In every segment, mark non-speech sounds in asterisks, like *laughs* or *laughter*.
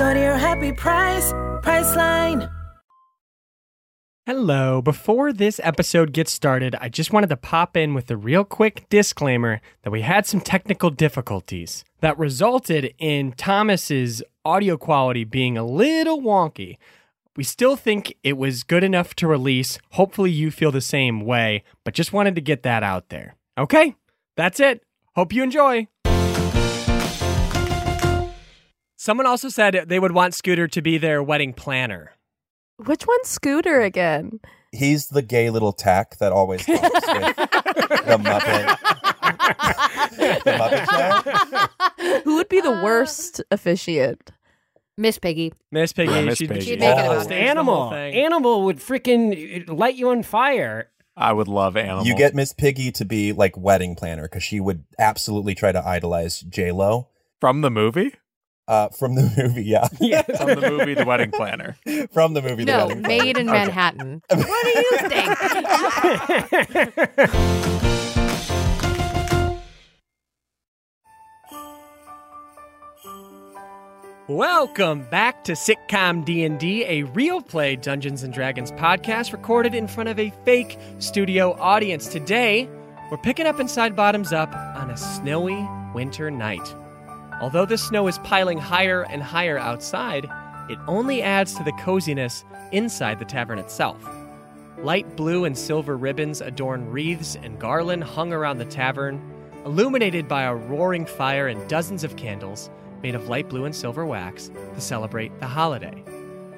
Go to your happy price, Priceline. Hello. Before this episode gets started, I just wanted to pop in with a real quick disclaimer that we had some technical difficulties that resulted in Thomas's audio quality being a little wonky. We still think it was good enough to release. Hopefully, you feel the same way, but just wanted to get that out there. Okay, that's it. Hope you enjoy. Someone also said they would want Scooter to be their wedding planner. Which one's Scooter again? He's the gay little tack that always comes with the Muppet. the Muppet Show. Who would be the worst officiant? Miss Piggy. Miss Piggy, Yeah, Miss she'd, Piggy. she'd She'd make it oh, about Animal. Animal would freaking light you on fire. I would love animal. You get Miss Piggy to be like wedding planner because she would absolutely try to idolize J Lo from the movie. Uh, from the *laughs* movie. Yeah, Yeah. *laughs* From the movie, The Wedding Planner. *laughs* from the movie. The No, Wedding Planner. made in Okay. Manhattan. What do you think? Welcome back to Sitcom D&D, a real play Dungeons and Dragons podcast recorded in front of a fake studio audience. Today, we're picking up inside Bottoms Up on a snowy winter night. Although the snow is piling higher and higher outside, it only adds to the coziness inside the tavern itself. Light blue and silver ribbons adorn wreaths and garland hung around the tavern, illuminated by a roaring fire and dozens of candles made of light blue and silver wax to celebrate the holiday.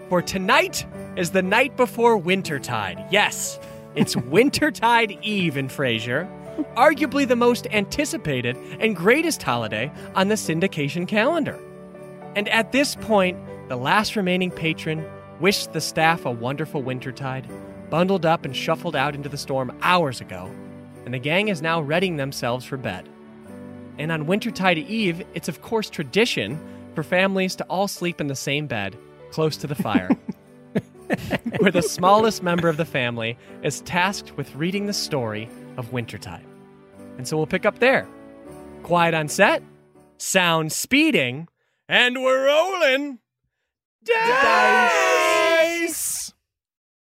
For tonight is the night before Wintertide. Yes, it's *laughs* Wintertide Eve in Frasier, arguably the most anticipated and greatest holiday on the syndication calendar. And at this point, the last remaining patron wished the staff a wonderful Wintertide, bundled up and shuffled out into the storm hours ago, and the gang is now readying themselves for bed. And on Wintertide Eve, it's of course tradition for families to all sleep in the same bed, close to the fire, *laughs* where the smallest member of the family is tasked with reading the story of Wintertide. And so we'll pick up there. Quiet on set, sound speeding, and we're rolling. Dice!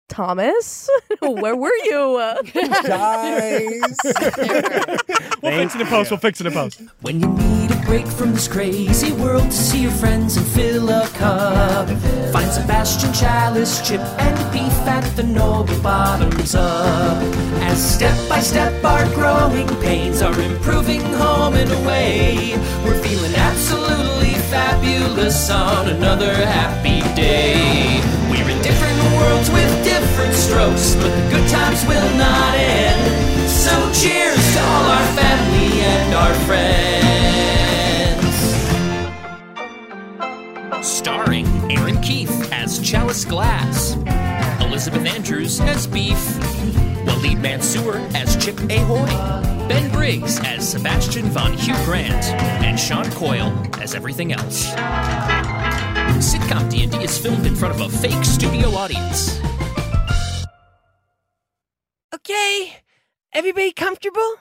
Thomas? *laughs* Where were you? Uh, *laughs* Guys, We'll fix it in post. We'll fix it in post. When you need a break from this crazy world to see your friends and fill a cup, find Sebastian Chalice, Chip, and Beef at the Noble Bottoms Up. As step by step our growing pains are improving home and away, we're feeling absolutely fabulous on another happy day. We're in different worlds with different strokes, but the good times will not end. Family our friends. Starring Erin Keif as Chalice Glass, Elizabeth Andrews as Beef, Waleed Mansour as Chip Ahoy, Ben Briggs as Sebastian von Hugh Grant, and Sean Coyle as everything else. Sitcom D&D is filmed in front of a fake studio audience. Okay, everybody comfortable?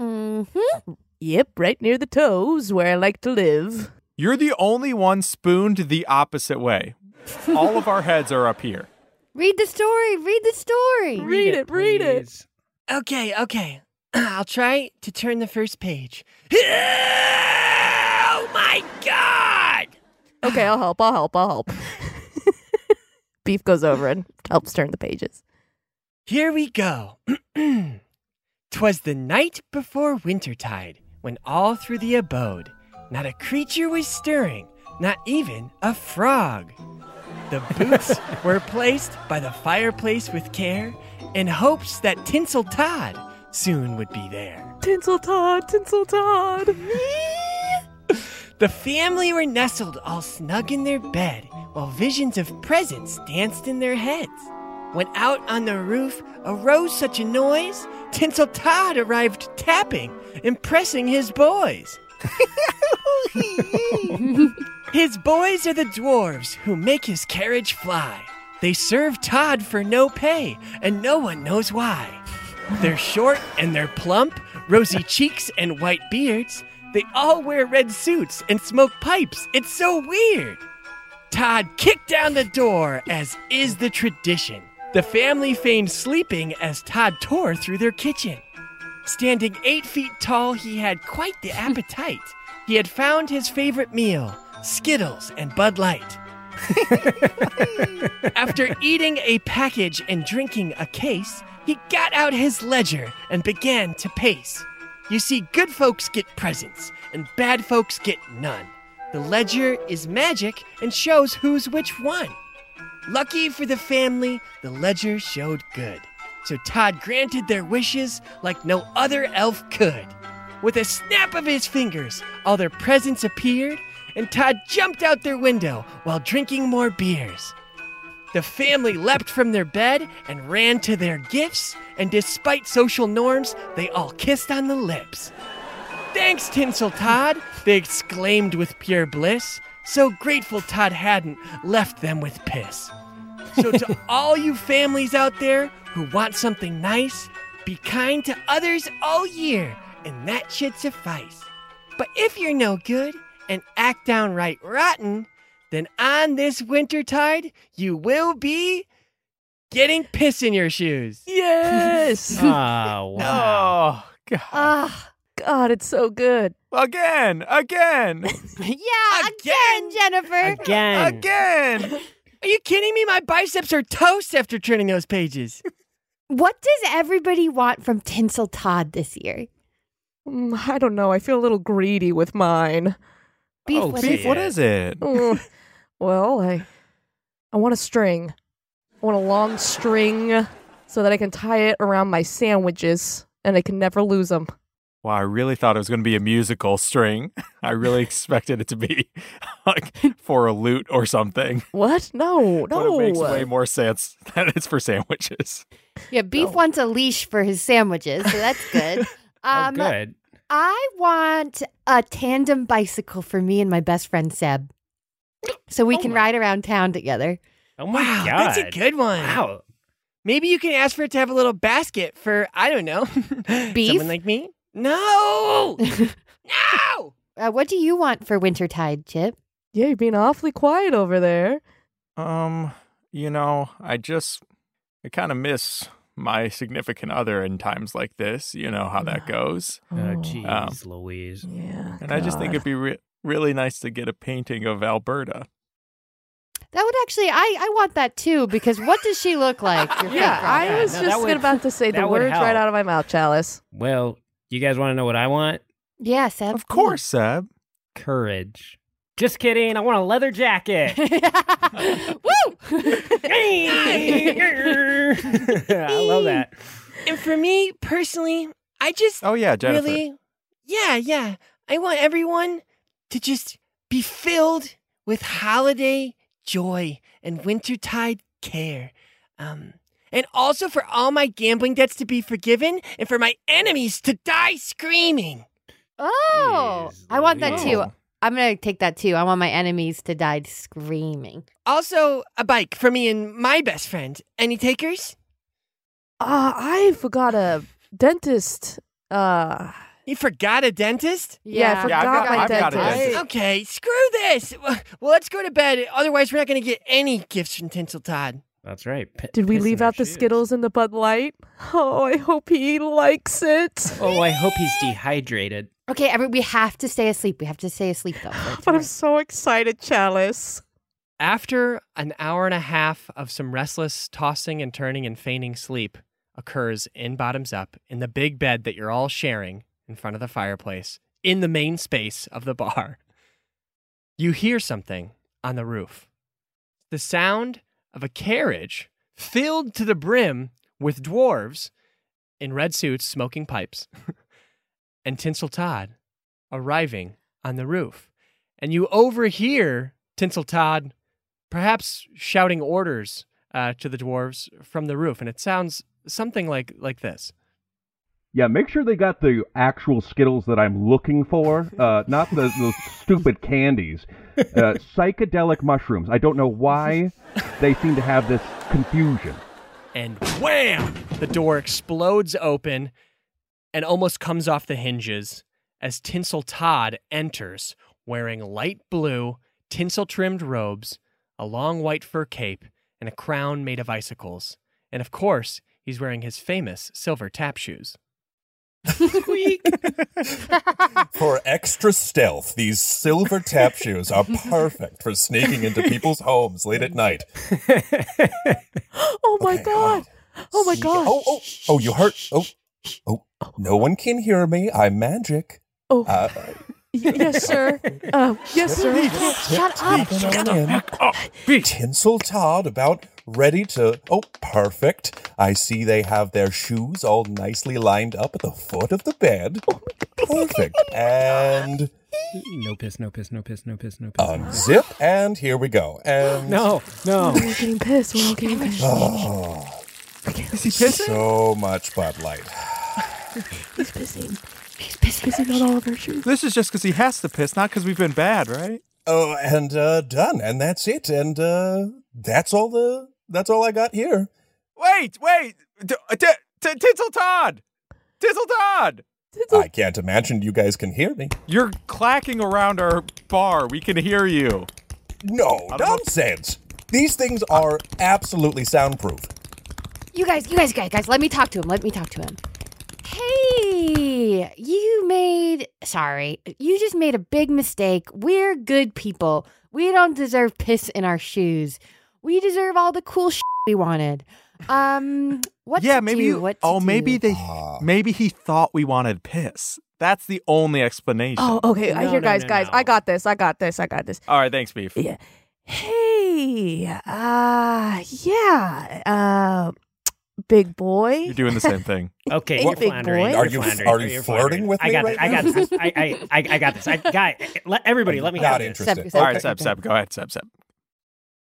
Mm-hmm. Yep, right near the toes where I like to live. You're the only one spooned the opposite way. All of our heads are up here. Read the story. Read the story. Read it, read it. please. Okay, okay. *clears throat* I'll try to turn the first page. *laughs* Oh my god! Okay, I'll help, I'll help, I'll help. *laughs* Beef goes over and helps turn the pages. Here we go. *clears throat* 'Twas the night before wintertide, when all through the abode not a creature was stirring, not even a frog. The boots *laughs* were placed by the fireplace with care, in hopes that Tinsel Todd soon would be there. Tinsel Todd, Tinsel Todd. Me! *laughs* the family were nestled all snug in their bed while visions of presents danced in their heads. When out on the roof arose such a noise, Tinsel Todd arrived tapping, impressing his boys. *laughs* his boys are the dwarves who make his carriage fly. They serve Todd for no pay, and no one knows why. They're short and they're plump, rosy cheeks and white beards. They all wear red suits and smoke pipes. It's so weird. Todd kicked down the door, as is the tradition. The family feigned sleeping as Todd tore through their kitchen. Standing eight feet tall, he had quite the appetite. He had found his favorite meal Skittles and Bud Light. *laughs* After eating a package and drinking a case, he got out his ledger and began to pace. You see, good folks get presents, and bad folks get none. The ledger is magic and shows who's which one. Lucky for the family, the ledger showed good. So Todd granted their wishes like no other elf could. With a snap of his fingers, all their presents appeared, and Todd jumped out their window while drinking more beers. The family leapt from their bed and ran to their gifts, and despite social norms, they all kissed on the lips. Thanks, Tinsel Todd, they exclaimed with pure bliss. So grateful Todd hadn't left them with piss. So, to *laughs* all you families out there who want something nice, be kind to others all year, and that should suffice. But if you're no good and act downright rotten, then on this wintertide, you will be getting piss in your shoes. Yes. Oh, *laughs* wow. Oh, God. Ah, God, it's so good. Again, again, *laughs* yeah, again, Jennifer. Again. again. *laughs* Are you kidding me? My biceps are toast after turning those pages. What does everybody want from Tinsel Todd this year? Mm, I don't know. I feel a little greedy with mine. Beef, Oh, what Beef, is What it? is it? *laughs* Mm, well, I I want a string. I want a long string so that I can tie it around my sandwiches and I can never lose them. Wow, I really thought it was going to be a musical string. *laughs* I really expected it to be *laughs* like for a lute or something. What? No, *laughs* But no. it makes way more sense that it's for sandwiches. Yeah, Beef wants a leash for his sandwiches, so that's good. Oh, Um, good. I want a tandem bicycle for me and my best friend Seb, so we Oh can my- ride around town together. Oh my wow, god. that's a good one. Wow. Maybe you can ask for it to have a little basket for, I don't know, Beef? someone like me? No! *laughs* no! Uh, what do you want for wintertide, Chip? Yeah, you're being awfully quiet over there. Um, you know, I just I kind of miss my significant other in times like this. You know how that goes. Oh, Oh. jeez, Um, Louise. Yeah. And I just think it'd be re- really nice to get a painting of Alberta. That would actually, I, I want that too because what does she look like? *laughs* Yeah, I was no, just would- about to say the that would words right out of my mouth, Chalice. Well, you guys want to know what I want? Yeah, Seb. Of course, Seb. Courage. Just kidding. I want a leather jacket. *laughs* Woo! I love that. *laughs* And for me personally, I just Oh yeah, Jennifer. really, yeah, yeah. I want everyone to just be filled with holiday joy and wintertide care. Um, and also for all my gambling debts to be forgiven and for my enemies to die screaming. Oh, Jeez I want that too. Oh. I'm gonna take that too. I want my enemies to die screaming. Also, a bike for me and my best friend. Any takers? Uh, I forgot a dentist. Uh, You forgot a dentist? Yeah, I Yeah, I've got- my I've got a dentist. dentist. Okay, screw this. Well, let's go to bed. Otherwise, we're not going to get any gifts from Tinsel Todd. That's right. P- did we leave out the shoes. Skittles and the Bud Light? *laughs* Oh, I hope he likes it. *laughs* Oh, I hope he's dehydrated. Okay, every, we have to stay asleep. We have to stay asleep though. for *laughs* But I'm so excited, Chalice. After an hour and a half of some restless tossing and turning and feigning sleep occurs in Bottoms Up in the big bed that you're all sharing in front of the fireplace in the main space of the bar, you hear something on the roof. The sound of a carriage filled to the brim with dwarves in red suits smoking pipes *laughs* and Tinsel Todd arriving on the roof. and you overhear Tinsel Todd perhaps shouting orders uh, to the dwarves from the roof, and it sounds something like like this. Yeah, make sure they got the actual Skittles that I'm looking for, *laughs* uh, not the those stupid candies. Uh, psychedelic mushrooms. I don't know why they seem to have this confusion. and wham! The door explodes open and almost comes off the hinges as Tinsel Todd enters wearing light blue, tinsel trimmed robes, a long white fur cape, and a crown made of icicles. And of course, he's wearing his famous silver tap shoes. *laughs* For extra stealth, these silver tap shoes are perfect for sneaking into people's homes late at night. Oh my god. Oh my god. Oh, oh, oh, you hurt? Oh, oh, no one can hear me. I'm magic. Oh. Uh, yes, sir. Uh, yes, sir. Shut up. Shut up. Tinsel Todd about ready to. Oh, perfect. I see they have their shoes all nicely lined up at the foot of the bed. Perfect. And No piss, no piss, no piss, no piss, no piss. unzip, and here we go. And no, no. We're all getting pissed. We're all getting pissed. Oh, Is he pissing? so much Bud Light. He's pissing. He's pissing on all of our shoes. This is just because he has to piss, not because we've been bad, right? Oh, and uh, done, and that's it, and uh, that's all the that's all I got here. Wait, wait. T- t- t- Tinsel Todd! Tinsel Todd! I can't imagine you guys can hear me. You're clacking around our bar. We can hear you. No nonsense. These things are absolutely soundproof. You guys, you guys, guys, guys, let me talk to him. Let me talk to him. Hey, you made, sorry, you just made a big mistake. We're good people. We don't deserve piss in our shoes. We deserve all the cool shit we wanted. Um, *laughs* what yeah, maybe. do? you- What to oh, maybe they. Maybe he thought we wanted piss. That's the only explanation. Oh, okay. I hear, no, guys, no, guys. no. I got this. I got this. I got this. All right, thanks, Beef. Yeah. Hey, uh, yeah, uh, big boy. You're doing the same thing. *laughs* Okay, Hey, you're big boy. Are you're you- are you you're flirting floundering. with I me got right this. I got this. *laughs* I, I, I, I got this. I, guy, let everybody let me Not have this. interested. Seb, All right, okay, Seb, okay. Seb, go ahead, Seb, Seb.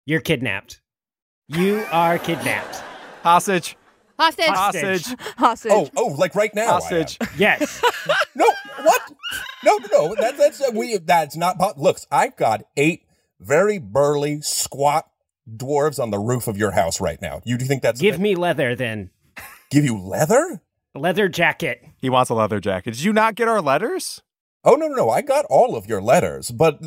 You're kidnapped. You are kidnapped. Hostage. Hostage. Hostage. Hostage. Oh, oh, like right now. Hostage. Yes. *laughs* No, what? No, no, no. That, that's uh, we. That's not. po- Look, I've got eight very burly, squat dwarves on the roof of your house right now. You do you think that's Give me leather then. give you leather? Leather jacket. He wants a leather jacket. Did you not get our letters? Oh no, no, no! I got all of your letters, but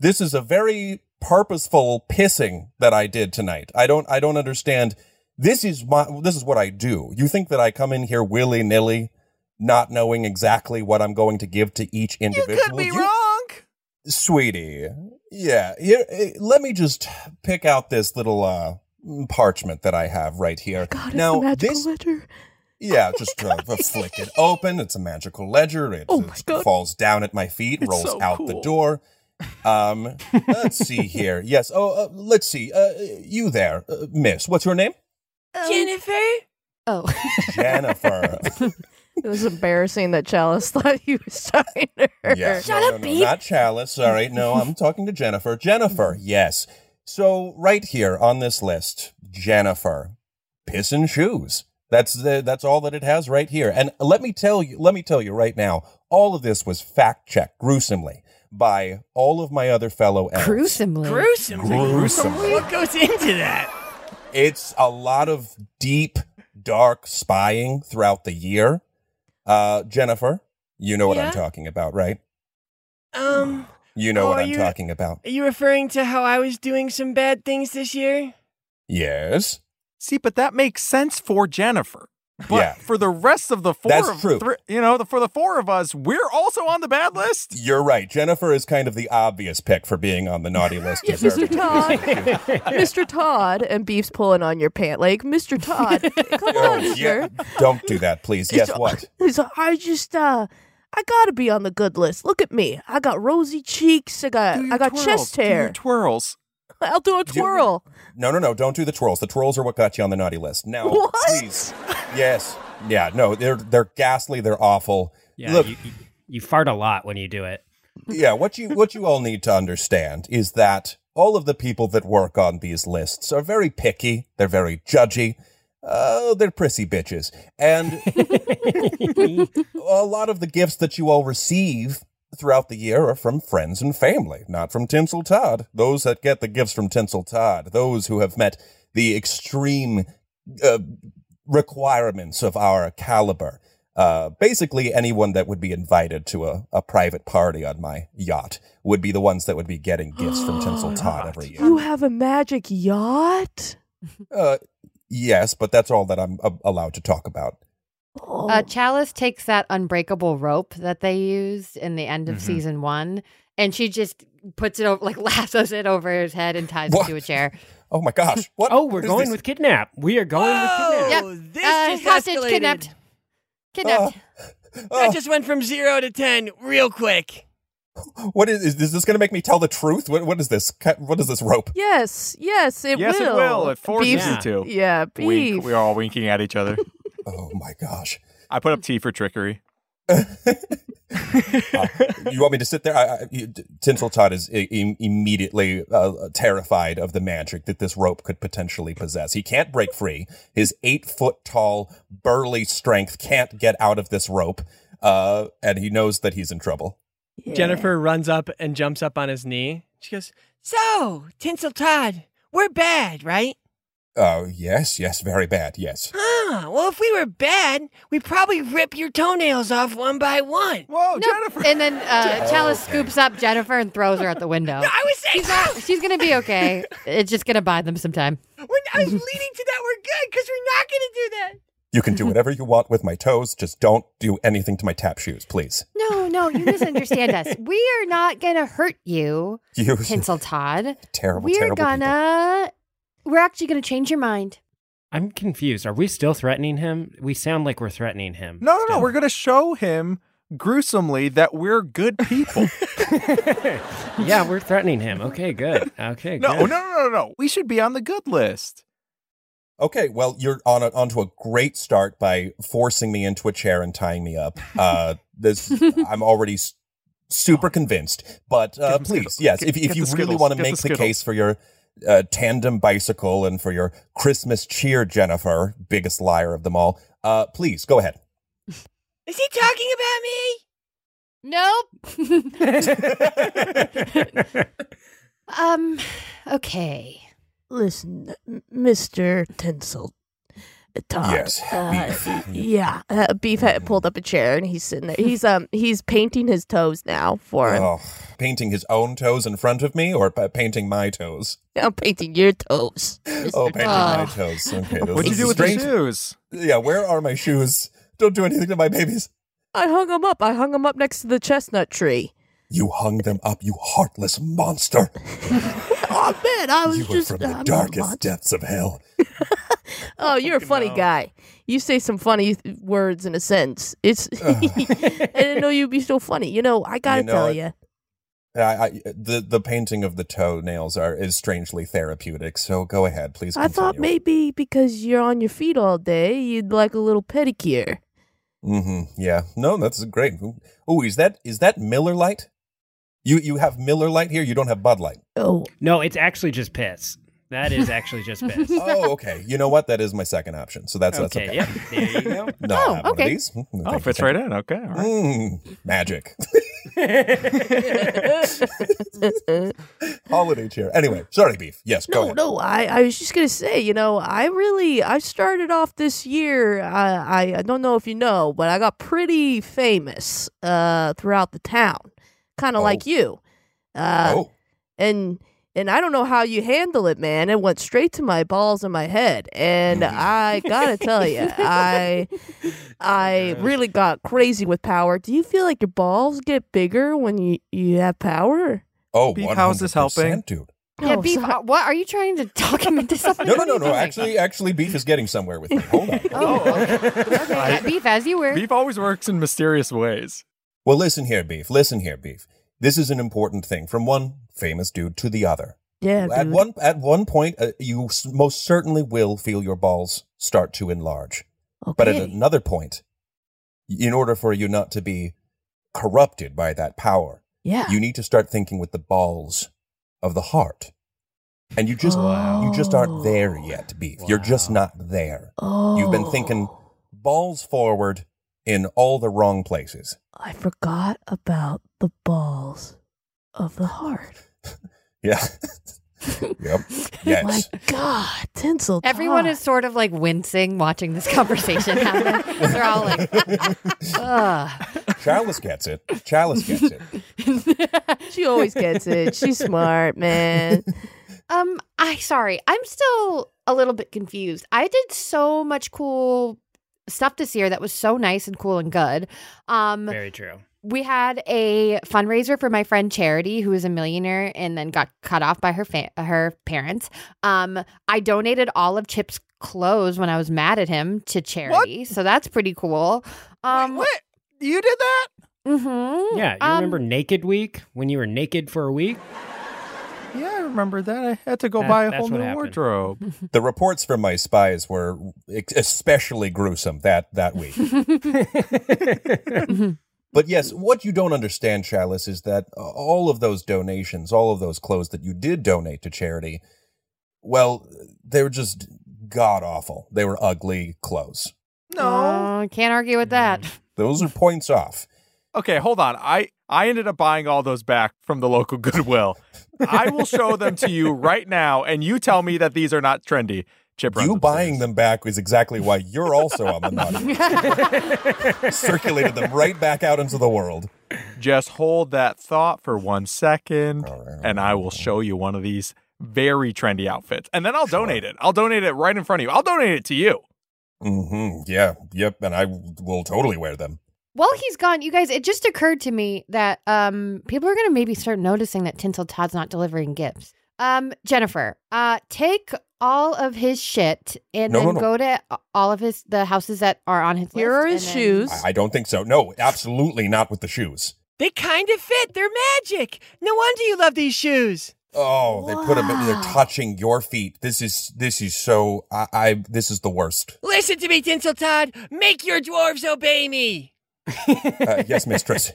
this is a very purposeful pissing that I did tonight. I don't, I don't understand. This is my, this is what I do. You think that I come in here willy nilly, not knowing exactly what I'm going to give to each individual? You- wrong. Sweetie. Yeah, here. eh, Let me just pick out this little uh parchment that I have right here. God, it's now magical this, ledger. yeah, *laughs* just uh, flick it open. It's a magical ledger. It, Oh my it God. falls down at my feet, It's rolls so out the door. Um, *laughs* let's see here. Yes. Oh, uh, let's see. Uh, you there, uh, Miss? What's your name? Jennifer. Oh, Jennifer. *laughs* It was embarrassing that Chalice *laughs* thought he was talking to her. Yeah. Shut no, up, no, no, Beef. Not Chalice. Sorry. No, I'm talking to Jennifer. Jennifer. Yes. So right here on this list, Jennifer, piss and shoes. That's the that's all that it has right here. And let me tell you, let me tell you right now, all of this was fact checked gruesomely by all of my other fellow elves. gruesomely. Gruesome. Gruesomely. What goes into that? It's a lot of deep, dark spying throughout the year. Uh, Jennifer, you know what Yeah? I'm talking about, right? Um, You know Oh, what I'm you- talking about. are you referring to how I was doing some bad things this year? Yes. See, but that makes sense for Jennifer. But Yeah. for the rest of the four, That's of, true. thr- you know, the, for the four of us, we're also on the bad list. You're right. Jennifer is kind of the obvious pick for being on the naughty *laughs* list. Yeah, Mr. Todd. *laughs* Mr. Todd and Beef's pulling on your pant leg. Mr. Todd, come Oh, on, yeah. sir. Don't do that, please. Yes, what? *laughs* He's I just uh I gotta be on the good list. Look at me. I got rosy cheeks. I got I got twirls, chest do your hair. twirls. I'll do a twirl. No, no, no. Don't do the twirls. The twirls are what got you on the naughty list. Now, *laughs* What? please. Yes. Yeah. No, they're they're ghastly. They're awful. Yeah, Look, you, you, you fart a lot when you do it. yeah, what you what you all need to understand is that all of the people that work on these lists are very picky. They're very judgy. Uh, they're prissy bitches, and *laughs* *laughs* a lot of the gifts that you all receive throughout the year are from friends and family, not from Tinsel Todd. Those that get the gifts from Tinsel Todd, those who have met the extreme uh, requirements of our caliber. Uh, basically, anyone that would be invited to a, a private party on my yacht would be the ones that would be getting gifts from Tinsel *gasps* Todd every year. You have a magic yacht? Uh, yes, but that's all that I'm uh, allowed to talk about. Oh, Uh, Chalice takes that unbreakable rope that they used in the end of Mm-hmm. season one, and she just puts it over, like *laughs* lassos it over his head and ties What? it to a chair. *laughs* Oh my gosh! *laughs* What? Oh, we're going this? with kidnap. We are going with kidnap. Yep. Oh, this Uh, just hostage escalated. kidnapped. Kidnapped. That Oh, just went from zero to ten real quick. what is, is is this going to make me tell the truth? What what is this? What is this rope? yes, yes, it yes, will. it will. It forces Beef- you to. Yeah, beef. Wink. We are all winking at each other. Oh my gosh! I put up T for trickery. *laughs* *laughs* Uh, you want me to sit there? I, I, you, Tinsel Todd is i- immediately uh, terrified of the magic that this rope could potentially possess. He can't break free. His eight foot tall, burly strength can't get out of this rope, uh, and he knows that he's in trouble. Yeah. Jennifer runs up and jumps up on his knee. She goes, "So, Tinsel Todd, we're bad, right?" Oh yes, yes, very bad. Yes. Huh. Well, if we were bad, we'd probably rip your toenails off one by one. Whoa, Nope. Jennifer! And then uh, *laughs* Oh, Chalice okay. scoops up Jennifer and throws her out the window. *laughs* I was saying, She's not. She's gonna be okay. It's just gonna buy them some time. we're, I was leading to that. We're good because we're not going to do that. You can do whatever you want with my toes. Just don't do anything to my tap shoes, please. No, no, you misunderstand us. We are not gonna hurt you, You Tinsel Todd. *laughs* terrible, We're terrible people. Gonna. We're actually gonna change your mind. I'm confused. Are we still threatening him? We sound like we're threatening him. No, no, no. We're going to show him gruesomely that we're good people. *laughs* *laughs* yeah, we're threatening him. Okay, good. Okay, no, no, good. no, no, no. We should be on the good list. Okay, well, you're on a, onto a great start by forcing me into a chair and tying me up. *laughs* Uh, this, I'm already s- super convinced. But uh, please, yes, Get- if, if get you really want to Get the make the, case for your uh, tandem bicycle and for your Christmas cheer, Jennifer, biggest liar of them all, uh, please go ahead. Is he talking about me? Nope. *laughs* *laughs* um. Okay. Listen, Mr. Tinsel. Todd. Yes, Uh, yeah, uh, Beef had pulled up a chair and he's sitting there. He's um he's painting his toes now for him. Oh, painting his own toes in front of me or pa- painting my toes? *laughs* I'm painting your toes. *laughs* Oh, painting Oh. my ah. toes. Okay, *laughs* What'd you do with strange- the shoes? Yeah, where are my shoes? Don't do anything to my babies. I hung them up. I hung them up next to the chestnut tree. You hung them up, you heartless monster. Oh man, I was You were just from the I'm darkest depths of hell. Oh, you're a funny no. guy. You say some funny th- words in a sentence. It's I didn't know you'd be so funny. You know, I gotta You know tell you. I, I, the the painting of the toenails are is strangely therapeutic. So go ahead, please. I thought maybe because you're on your feet all day, you'd like a little pedicure. Mm-hmm. Yeah. No, that's great. Oh, is that is that Miller Lite? You you have Miller Lite here. You don't have Bud Light. Oh, No, it's actually just piss. That is actually just *laughs* piss. Oh, okay. You know what? That is my second option. So that's that's okay, Yeah. There you go. *laughs* No, Oh, I one of okay. these. Mm, Oh, fits right in. Okay. All you. right. Mm, magic. *laughs* Holiday chair. Anyway, sorry, beef. Yes, go no, ahead. no. I, I was just gonna say, you know, I really I started off this year. I, I I don't know if you know, but I got pretty famous uh throughout the town, kind of Oh. like you. Uh, oh, and and I don't know how you handle it, man. It went straight to my balls and my head, and *laughs* I gotta tell you, I *laughs* I really got crazy with power. Do you feel like your balls get bigger when you you have power? oh, Beef, how's this helping? dude? Yeah, Oh, beef. sorry. uh, what are you trying to talk him into something? No, no, no, no. Actually, actually, beef is getting somewhere with me. Hold on. Oh, okay. okay. *laughs* beef as you were. Beef always works in mysterious ways. Well, listen here, beef. Listen here, beef. This is an important thing from one famous dude to the other. Yeah, At dude. one at one point, uh, you s- most certainly will feel your balls start to enlarge. Okay. But at another point, in order for you not to be corrupted by that power, Yeah. You need to start thinking with the balls of the heart. And you just you just aren't there yet, Beef. You're just not there. Oh. You've been thinking balls forward in all the wrong places. I forgot about the balls of the heart. *laughs* Yeah. *laughs* yep. Yes. My God, tinsel. Everyone is sort of like wincing watching this conversation happen. They're all like, *laughs* ugh. Chalice gets it. Chalice gets it. She always gets it. She's smart, man. Um, I sorry, I'm still a little bit confused. I did so much cool stuff this year that was so nice and cool and good. Um, Very true. we had a fundraiser for my friend Charity, who is a millionaire and then got cut off by her fa- her parents. Um, I donated all of Chip's clothes when I was mad at him to charity, so that's pretty cool. Um, what? You did that? Mm-hmm. Yeah, you Um, remember Naked Week when you were naked for a week? Yeah, I remember that. I had to go That- buy a whole new happened. wardrobe. *laughs* The reports from my spies were especially gruesome that that week. *laughs* But yes, what you don't understand, Chalice, is that uh, all of those donations, all of those clothes that you did donate to charity, well, they were just god awful. They were ugly clothes. No, can't argue with that. Those are points off. Okay, hold on. I I ended up buying all those back from the local *laughs* Goodwill. I will show them to you right now, and you tell me that these are not trendy. Chip You upstairs. buying them back is exactly why you're also on the naughty. Circulated them right back out into the world. Just hold that thought for one second, and I will show you one of these very trendy outfits, and then I'll donate it. I'll donate it right in front of you. I'll donate it to you. hmm Yeah. Yep. And I will totally wear them. While he's gone, you guys, it just occurred to me that um people are gonna maybe start noticing that Tinsel Todd's not delivering gifts. Um, Jennifer, uh, take all of his shit and No, then no, no. go to all of his the houses that are on his Here list are his then- shoes. I, I don't think so. No, absolutely not with the shoes. They kind of fit. They're magic. No wonder you love these shoes. Oh, they put them. They're touching your feet. This is this is so. I, I this is the worst. Listen to me, Tinsel Todd. Make your dwarves obey me. Uh, yes, mistress.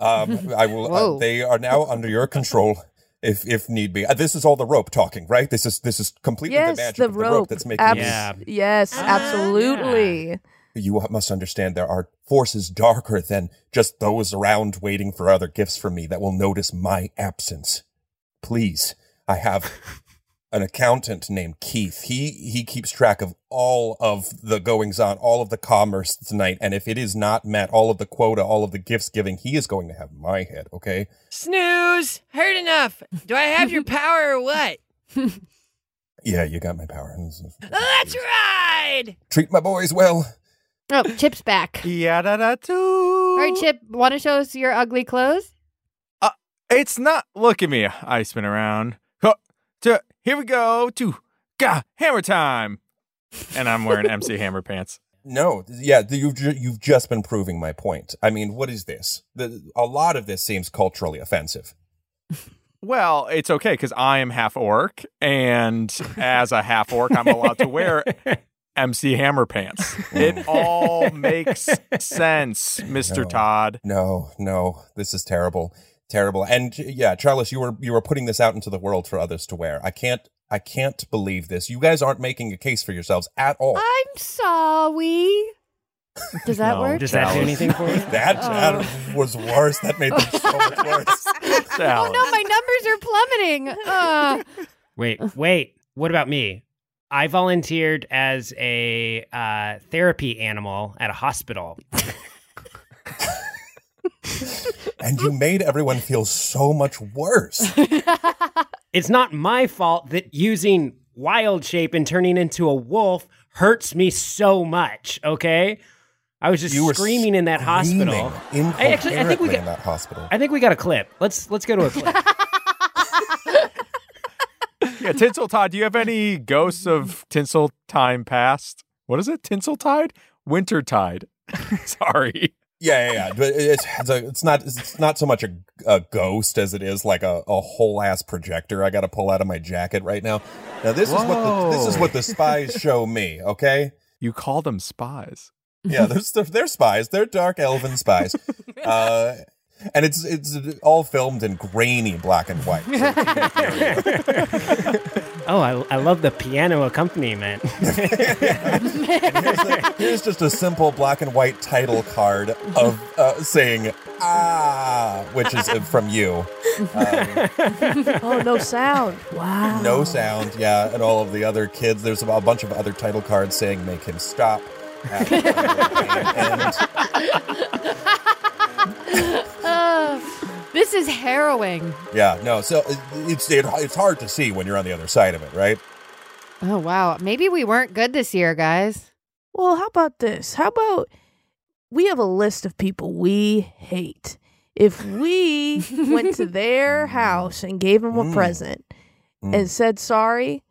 Um, I will. Uh, they are now under your control, if if need be. Uh, this is all the rope talking, right? This is this is completely yes, the magic the of the rope rope. that's making. Abs- Yeah. Yes, Ah, absolutely. You must understand there are forces darker than just those around waiting for other gifts from me that will notice my absence. Please, I have an accountant named Keith. He he keeps track of all of the goings on, all of the commerce tonight, and if it is not met, all of the quota, all of the gifts giving, he is going to have my head. Okay. Snooze. Heard enough. Do I have your power or what? *laughs* Yeah, you got my power. Let's ride. Treat my boys well. Oh, Chip's back. Yeah, da da too. All right, Chip, want to show us your ugly clothes? Uh, it's not. Look at me. I spin around. Huh, to, here we go. To gah, hammer time. And I'm wearing MC *laughs* Hammer pants. No, yeah, you've you've just been proving my point. I mean, what is this? The, a lot of this seems culturally offensive. Well, it's okay because I am half orc, and as a half orc, I'm allowed to wear *laughs* MC Hammer pants. Hmm. It all *laughs* makes sense, Mister No. Todd. No, no, this is terrible, terrible. And yeah, Chalice, you were you were putting this out into the world for others to wear. I can't I can't believe this. You guys aren't making a case for yourselves at all. I'm sorry. Does that *laughs* No, work? Does that do anything for you? *laughs* that that was worse. That made them so much worse. Oh no, my numbers are plummeting. Uh, Wait, wait. What about me? I volunteered as a uh, therapy animal at a hospital. *laughs* *laughs* And you made everyone feel so much worse. *laughs* It's not my fault that using wild shape and turning into a wolf hurts me so much, okay? I was just You were screaming in that hospital. I actually I think we got in that hospital. I think we got a clip. Let's let's go to a clip. *laughs* Yeah, Tinsel Todd, do you have any ghosts of Tinsel time past? What is it? Tinsel Tide? Winter Tide. Sorry. Yeah, yeah, yeah. But it's it's, a, it's not it's not so much a, a ghost as it is like a, a whole ass projector. I got to pull out of my jacket right now. Now this is what the, this is what the spies *laughs* show me. Okay. You call them spies. Yeah, they're, they're, they're spies. They're dark elven spies. *laughs* Uh, and it's it's all filmed in grainy black and white. *laughs* Oh, I, I love the piano accompaniment. here's, *laughs* here's just a simple black and white title card of uh, saying "ah," which is uh, from you. Um, Oh, no sound. Wow. no sound, yeah, and all of the other kids. There's a bunch of other title cards saying "Make him stop." *laughs* at, uh, Uh, this is harrowing. yeah, no. So it's it, it's hard to see when you're on the other side of it, right? Oh, wow. Maybe we weren't good this year, guys. Well, how about this? How about we have a list of people we hate. If we *laughs* went to their house and gave them a Mm. present Mm. and said sorry,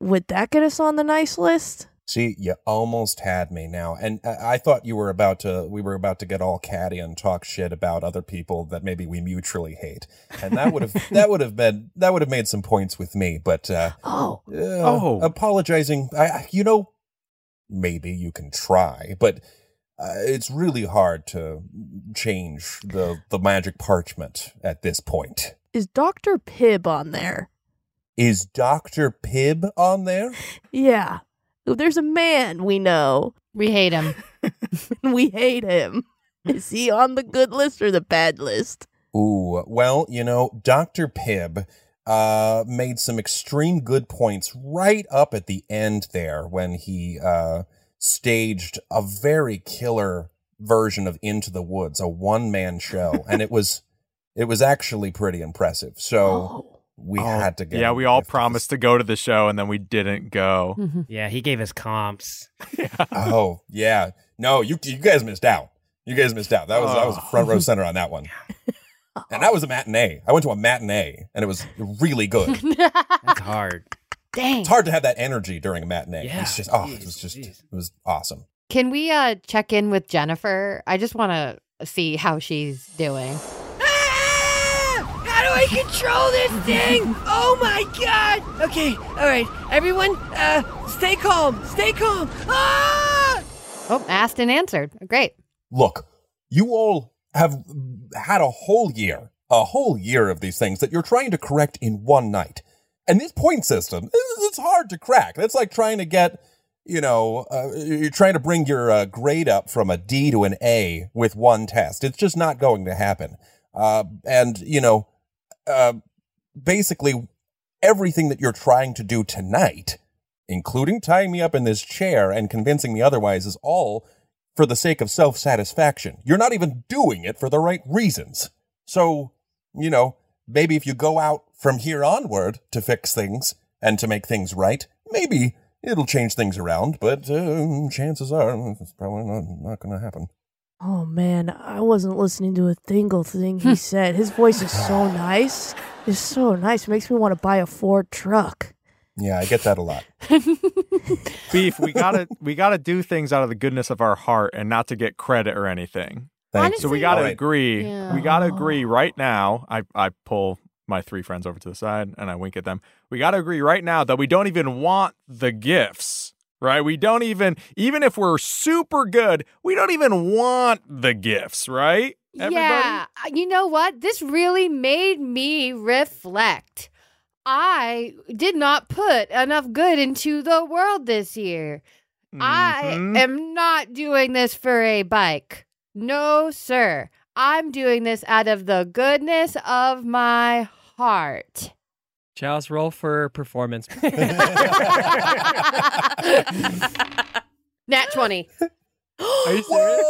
would that get us on the nice list? See, you almost had me now, and I I thought you were about to. We were about to get all catty and talk shit about other people that maybe we mutually hate, and that would have *laughs* that would have been that would have made some points with me. But uh, Oh, uh, Oh. apologizing, I, I you know, maybe you can try, but uh, it's really hard to change the the magic parchment at this point. is Dr. Pibb on there? Is Doctor Pibb on there? *laughs* Yeah. There's a man we know, We hate him. *laughs* we hate him. Is he on the good list or the bad list? Ooh, well, you know, Dr. Pibb uh, made some extreme good points right up at the end there when he uh, staged a very killer version of Into the Woods, a one man show, and it was it was actually pretty impressive. So *laughs* Oh. We Oh, had to go. Yeah, we all gifted promised to go to the show and then we didn't go. yeah, he gave us comps. *laughs* this. Oh yeah, no, you you guys missed out. You guys missed out. That was that was front row center on that one. And that was a matinee. I went to a matinee, and it was really good. *laughs* That's hard. Dang. It's hard to have that energy during a matinee. Yeah. It's just oh, it was just jeez. it was awesome. Can we uh check in with Jennifer? I just want to see how she's doing. How do I control this thing? Oh my god! Okay, all right, everyone, uh, stay calm, stay calm. Ah! Oh, asked and answered. Great. Look, you all have had a whole year, a whole year of these things that you're trying to correct in one night. And this point system, it's hard to crack. That's like trying to get, you know, uh, you're trying to bring your uh, grade up from a D to an A with one test. It's just not going to happen. Uh, and, you know, uh, basically everything that you're trying to do tonight, including tying me up in this chair and convincing me otherwise, is all for the sake of self satisfaction. You're not even doing it for the right reasons. So, you know, maybe if you go out from here onward to fix things and to make things right, maybe it'll change things around, but uh, chances are it's probably not, not going to happen. Oh man, I wasn't listening to a single thing he hmm. said. His voice is so *sighs* nice. It's so nice. It makes me want to buy a Ford truck. Yeah, I get that a lot. *laughs* Beef, we gotta we gotta do things out of the goodness of our heart and not to get credit or anything. Thank So we gotta All right. agree. Yeah. We gotta agree right now. I, I pull my three friends over to the side and I wink at them. We gotta agree right now that we don't even want the gifts. Right? We don't even even if we're super good, we don't even want the gifts, right? Everybody? Yeah. uh, You know what? This really made me reflect. I did not put enough good into the world this year. Mhm. I am not doing this for a bike. No, sir. I'm doing this out of the goodness of my heart. Chalice, roll for performance. *laughs* Nat 20. Are you *gasps* serious?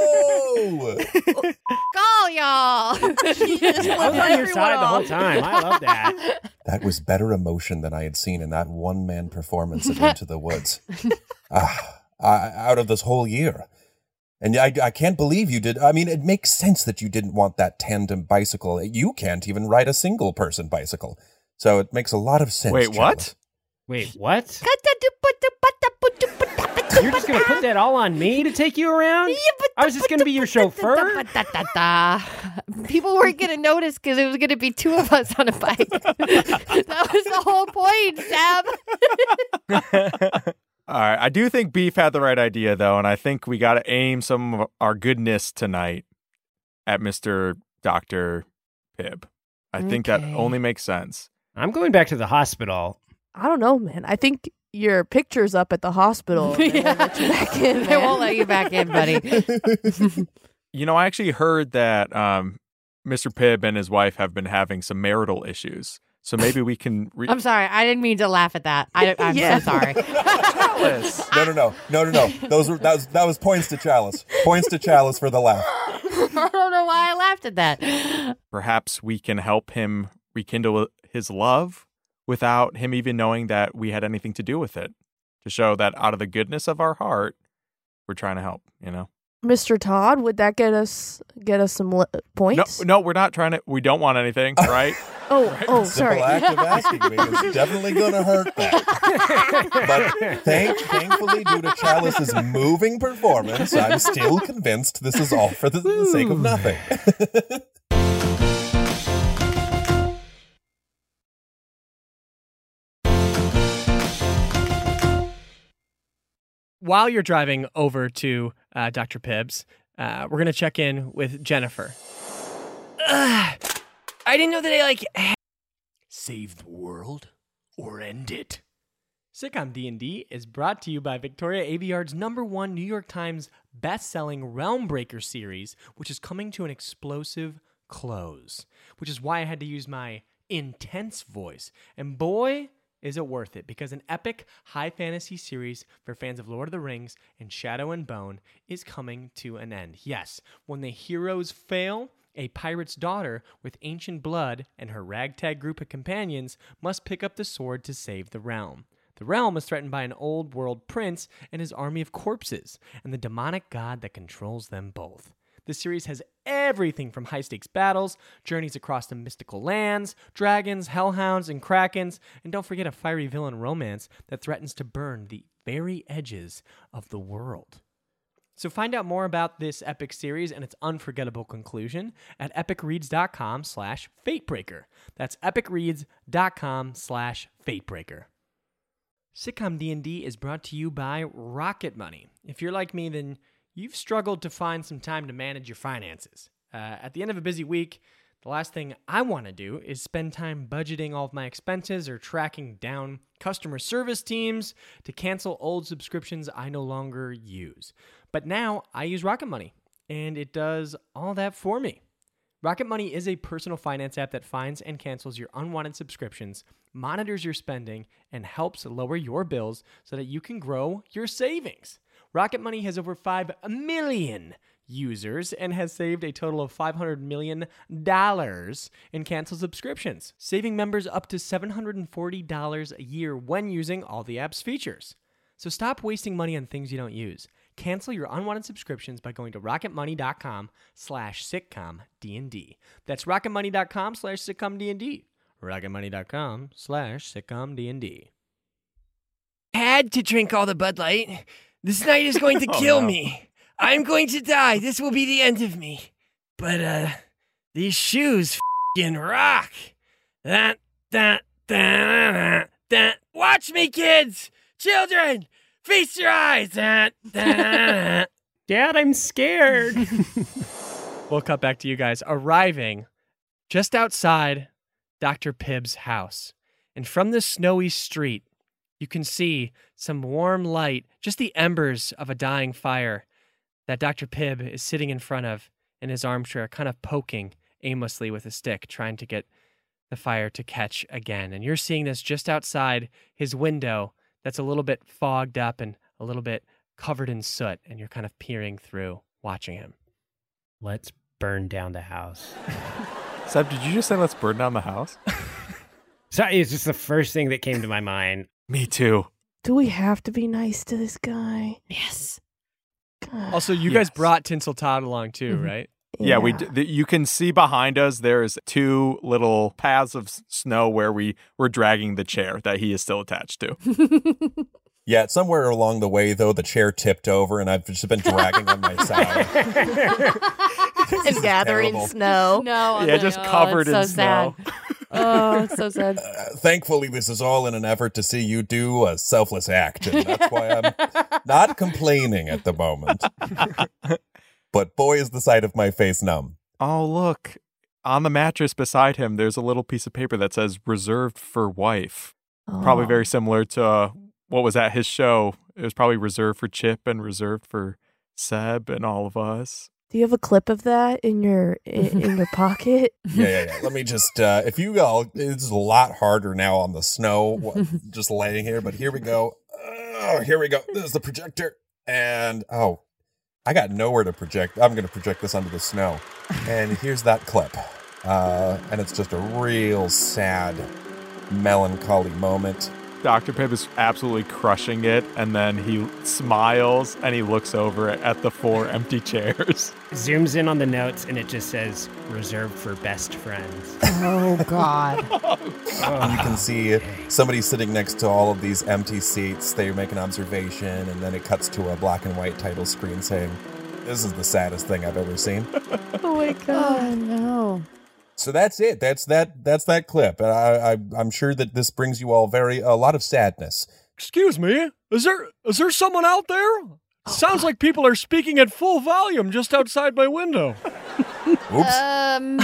Whoa! Call y'all. *laughs* I was on your side the whole time. I love that. *laughs* that was better emotion than I had seen in that one man performance of Into the Woods. Ah, I, out of this whole year. And I, I can't believe you did. I mean, it makes sense that you didn't want that tandem bicycle. You can't even ride a single person bicycle. So it makes a lot of sense. Wait, what? Chalice. Wait, what? You're just gonna put that all on me to take you around? I was just gonna be your chauffeur. *laughs* People weren't going to notice because it was going to be two of us on a bike. *laughs* that was the whole point, Seb. *laughs* All right. I do think Beef had the right idea, though, and I think we got to aim some of our goodness tonight at Mr. Dr. Pibb. I think that only makes sense. I'm going back to the hospital. I don't know, man. I think your picture's up at the hospital. and *laughs* they won't let you back in, *laughs* They won't let you back in, buddy. *laughs* You know, I actually heard that um, Mr. Pibb and his wife have been having some marital issues. So maybe we can. Re- I'm sorry. I didn't mean to laugh at that. I, I'm Yeah. so sorry. Chalice. No, no, no, no, no, no. Those were that was that was points to Chalice. Points to Chalice for the laugh. I don't know why I laughed at that. Perhaps we can help him rekindle uh, his love without him even knowing that we had anything to do with it. To show that out of the goodness of our heart, we're trying to help. You know. Mr. Todd, would that get us get us some li- No, points? no, we're not trying to. We don't want anything, oh. right? *laughs* Oh, oh, Simple sorry. act of asking me is *laughs* definitely going to hurt that. But thank, thankfully, due to Chalice's moving performance, I'm still convinced this is all for the, the sake of nothing. *laughs* While you're driving over to uh, Dr. Pibbs, uh, we're gonna check in with Jennifer. *sighs* I didn't know that I like Save the world or end it. Sitcom D&D is brought to you by Victoria Aveyard's number one New York Times best-selling Realmbreaker series, which is coming to an explosive close, which is why I had to use my intense voice. And boy, is it worth it because an epic high fantasy series for fans of Lord of the Rings and Shadow and Bone is coming to an end. Yes, when the heroes fail, a pirate's daughter with ancient blood and her ragtag group of companions must pick up the sword to save the realm. The realm is threatened by an old world prince and his army of corpses, and the demonic god that controls them both. This series has everything from high stakes battles, journeys across the mystical lands, dragons, hellhounds, and krakens, and don't forget a fiery villain romance that threatens to burn the very edges of the world. So find out more about this epic series and its unforgettable conclusion at epicreads.com slash fatebreaker. That's epicreads.com slash fatebreaker. Sitcom D&D is brought to you by Rocket Money. If you're like me, then you've struggled to find some time to manage your finances. Uh, at the end of a busy week, the last thing I want to do is spend time budgeting all of my expenses or tracking down customer service teams to cancel old subscriptions I no longer use. But now I use Rocket Money, and it does all that for me. Rocket Money is a personal finance app that finds and cancels your unwanted subscriptions, monitors your spending, and helps lower your bills so that you can grow your savings. Rocket Money has over 5 million users and has saved a total of $500 million in canceled subscriptions, saving members up to $740 a year when using all the app's features. So stop wasting money on things you don't use. Cancel your unwanted subscriptions by going to rocketmoney.com slash sitcomdnd. That's rocketmoney.com slash sitcomdnd. rocketmoney.com slash sitcomdnd. Had to drink all the Bud Light. This night is going to *laughs* Oh, kill no. me. I'm going to die. This will be the end of me. But, uh, these shoes fing rock. That, that, that, that. Watch me, kids! Children! Feast your eyes! That, *laughs* that. Dad, I'm scared. *laughs* we'll cut back to you guys arriving just outside Dr. Pibb's house. And from the snowy street, you can see some warm light, just the embers of a dying fire that Dr. Pibb is sitting in front of in his armchair, kind of poking aimlessly with a stick, trying to get the fire to catch again. And you're seeing this just outside his window that's a little bit fogged up and a little bit covered in soot. And you're kind of peering through, watching him. Let's burn down the house. Seb, did you just say let's burn down the house? *laughs* Sorry, it's just the first thing that came to my mind. Me too. Do we have to be nice to this guy? Yes. God. Also, you guys brought Tinsel Todd along too, Mhm. right? Yeah, we d- the, you can see behind us there's two little paths of s- snow where we were dragging the chair that he is still attached to. *laughs* Yeah, somewhere along the way, though, the chair tipped over and I've just been dragging on my side. *laughs* *laughs* This is and gathering terrible. snow. No. I'm yeah, just oh, covered it's in so snow. Sad. Oh, it's so sad. Uh, thankfully, this is all in an effort to see you do a selfless act, and that's why I'm not complaining at the moment. *laughs* but boy, is the sight of my face numb. Oh, look. on the mattress beside him, there's a little piece of paper that says reserved for wife. Probably Oh. very similar to uh, what was at his show. It was probably reserved for Chip and reserved for Seb and all of us. Do you have a clip of that in your in, in your *laughs* pocket? Yeah, yeah, yeah. Let me just, uh, if you all, it's a lot harder now on the snow, *laughs* just laying here, but here we go. Oh, here we go. This is the projector. And, oh, I got nowhere to project. I'm going to project this under the snow. And here's that clip. Uh, and it's just a real sad, melancholy moment. Dr. Pibb is absolutely crushing it, and then he smiles and he looks over at the four *laughs* empty chairs. Zooms in on the notes and it just says reserved for best friends. Oh God. *laughs* Oh, you can see somebody sitting next to all of these empty seats. They make an observation, and then it cuts to a black and white title screen saying, This is the saddest thing I've ever seen. *laughs* Oh my god. Oh no. So that's it. That's that. That's that clip. And I, I, I'm sure that this brings you all very a lot of sadness. Excuse me, is there is there someone out there? Sounds like people are speaking at full volume just outside my window. *laughs* Oops, Um.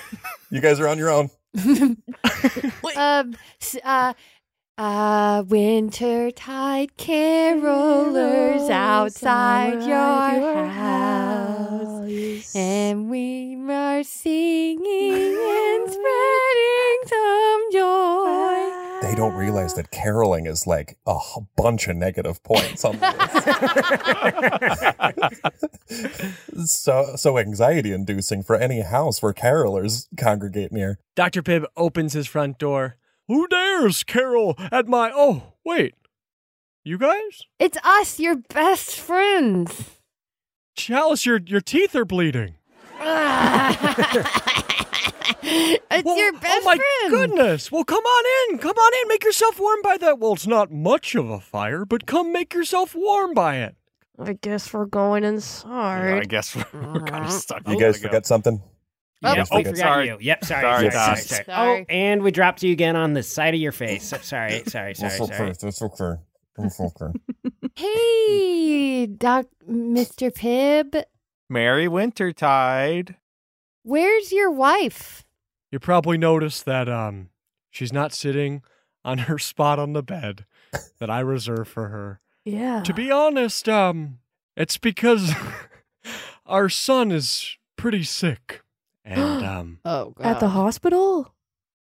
*laughs* you guys are on your own. *laughs* um. s- Uh. Uh, wintertide carolers outside your house, and we are singing and spreading some joy. They don't realize that caroling is like a bunch of negative points on the list. *laughs* so so anxiety inducing for any house where carolers congregate near. Dr. Pibb opens his front door. Who dares carol at my. Oh, wait. You guys? It's us, your best friends. Chalice, your, your teeth are bleeding. *laughs* it's Well, your oh best friend. oh my friend. goodness! Well, come on in, come on in, make yourself warm by that. Well, it's not much of a fire, but come make yourself warm by it. I guess we're going inside. I guess we're, we're kind of ah. stuck. You guys gotta go. something? Oh, Yep. we Oh, forgot sorry. you. Yep, sorry. Sorry, Sorry, sorry, sorry. Sorry. Oh, and we dropped you again on the side of your face. So- Sorry, sorry, sorry, That's sorry. Okay. That's okay. That's okay. Hey, Doc, Mr. Pibb, Merry Wintertide. where's your wife? You probably noticed that um, she's not sitting on her *laughs* spot on the bed that I reserved for her. Yeah. To be honest, um, it's because *laughs* our son is pretty sick, and *gasps* um, Oh, God. At the hospital?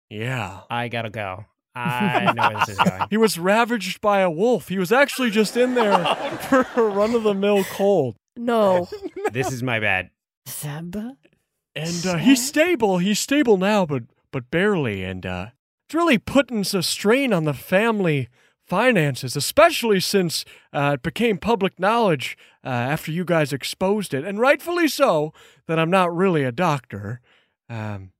yeah. I gotta go. I know where this is going. He was ravaged by a wolf. He was actually just in there *laughs* for a run of the mill cold. No. This is my bad. Seb? And uh, he's stable. He's stable now, but but barely. And uh, it's really putting a strain on the family finances, especially since uh, it became public knowledge uh, after you guys exposed it, and rightfully so, that I'm not really a doctor. Um,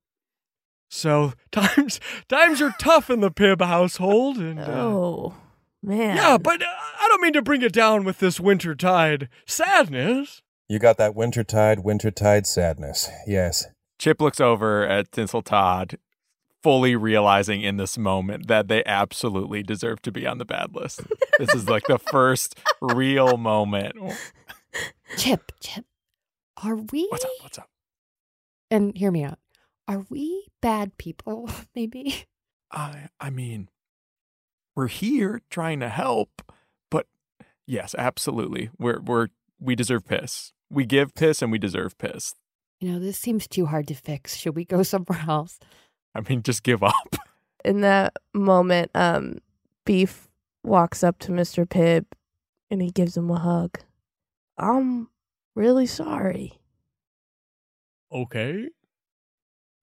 so *laughs* times times are tough in the Pibb household, and uh, Oh, man. yeah, but uh, I don't mean to bring it down with this wintertide sadness. You got that wintertide, wintertide sadness. Yes. Chip looks over at Tinsel Todd, fully realizing in this moment that they absolutely deserve to be on the bad list. *laughs* this is like the first real moment. Chip, Chip, are we? What's up? What's up? And hear me out. Are we bad people, *laughs* maybe? I I mean, we're here trying to help, but yes, absolutely. We're we're we deserve piss. We give piss and we deserve piss. You know, this seems too hard to fix. Should we go *laughs* somewhere else? I mean, just give up. *laughs* In that moment, um, Beef walks up to Mr. Pibb and he gives him a hug. I'm really sorry. Okay.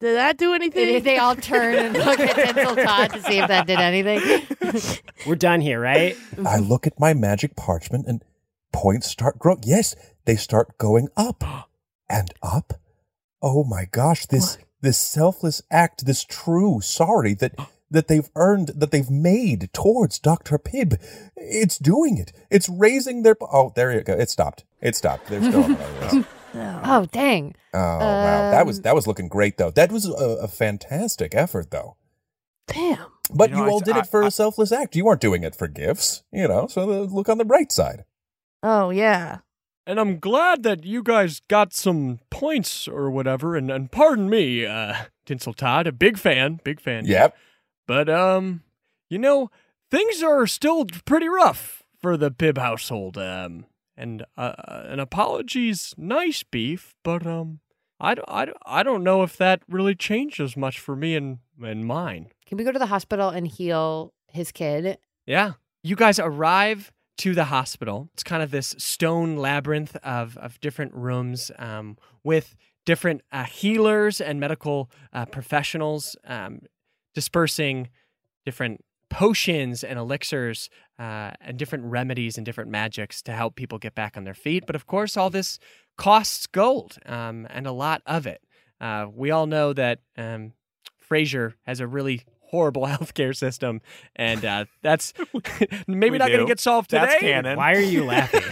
Did that do anything? Did they all turn and look at Tinsel *laughs* Todd to see if that did anything? *laughs* We're done here, right? I look at my magic parchment and points start growing. Yes, they start going up *gasps* and up. Oh my gosh, this this selfless act, this true sorry that that they've earned, that they've made towards Dr. Pibb. It's doing it. It's raising their Oh, there you go. It stopped. It stopped. They're still *laughs* on the list. Oh, dang. Oh wow. That was Um, that was looking great though. That was a, a fantastic effort though. Damn. But You you, know, I all s- did I- it for I- a selfless act. You weren't doing it for gifts, you know. So the, look on the bright side. Oh, yeah. and I'm glad that you guys got some points or whatever. And, and pardon me, uh, Tinsel Todd, a big fan, big fan. Yep. But, um, you know, things are still pretty rough for the Pibb household. Um, and, uh, an apology's nice, Beef, but, um, I, don't- I, don't- I don't know if that really changes much for me and, and mine. Can we go to the hospital and heal his kid? Yeah. You guys arrive to the hospital. It's kind of this stone labyrinth of, of different rooms um, with different uh, healers and medical uh, professionals um, dispersing different potions and elixirs uh, and different remedies and different magics to help people get back on their feet. But of course, all this costs gold um, and a lot of it. Uh, we all know that um, Frasier has a really horrible *laughs* healthcare system, and uh, that's *laughs* *laughs* maybe We not going to get solved today. That's canon. Why are you laughing?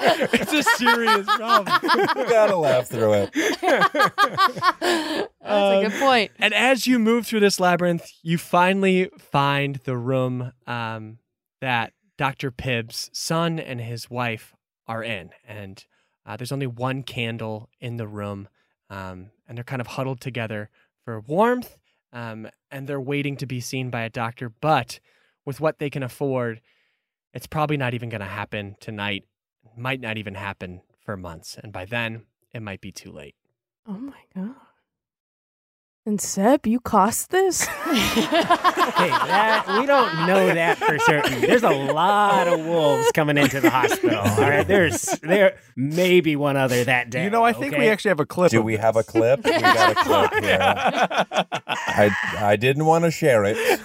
*laughs* it's a serious problem. You gotta laugh through it. *laughs* That's a good point. And as you move through this labyrinth, you finally find the room um, that Dr. Pibb's son and his wife are in. And uh, there's only one candle in the room, um, and they're kind of huddled together for warmth. Um, and they're waiting to be seen by a doctor. But with what they can afford, it's probably not even going to happen tonight. Might not even happen for months. And by then, it might be too late. Oh my god. And Seb, you cost this? *laughs* Hey, that we don't know that for certain. There's a lot of wolves coming into the hospital. All right, there's there may be one other that day. You know, I think we actually have a clip. Do we this. have a clip? We got a clip *laughs* here. I I didn't want to share it.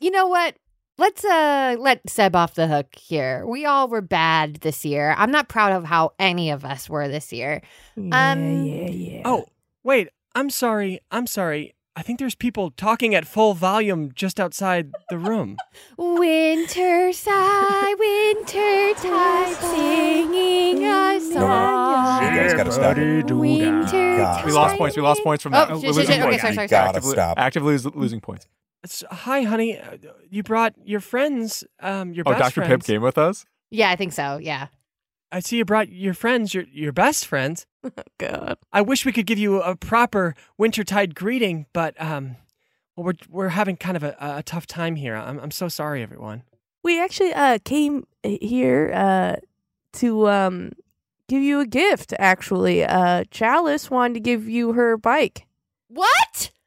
You know what? Let's uh let Seb off the hook here. We all were bad this year. I'm not proud of how any of us were this year. yeah, Um, yeah, yeah. Oh, wait. I'm sorry. I'm sorry. I think there's people talking at full volume just outside the room. *laughs* Winter sigh, winter tide, singing a song. You guys gotta stop. Winter God. We lost points. We lost points from that. Oh, We're shit, shit, losing. Okay, points. sorry, sorry, sorry. gotta Actively, stop. actively los- losing points. S- Hi, honey. Uh, You brought your friends. Um, your best friends. Oh, best Dr. Pibb came with us? Yeah, I think so. Yeah. I see you brought your friends. Your your best friends. *laughs* god. I wish we could give you a proper wintertide greeting, but um, well, we're we're having kind of a, a tough time here. I'm I'm so sorry, everyone. We actually uh came here uh to um give you a gift actually. Uh Chalice wanted to give you her bike. What? *laughs*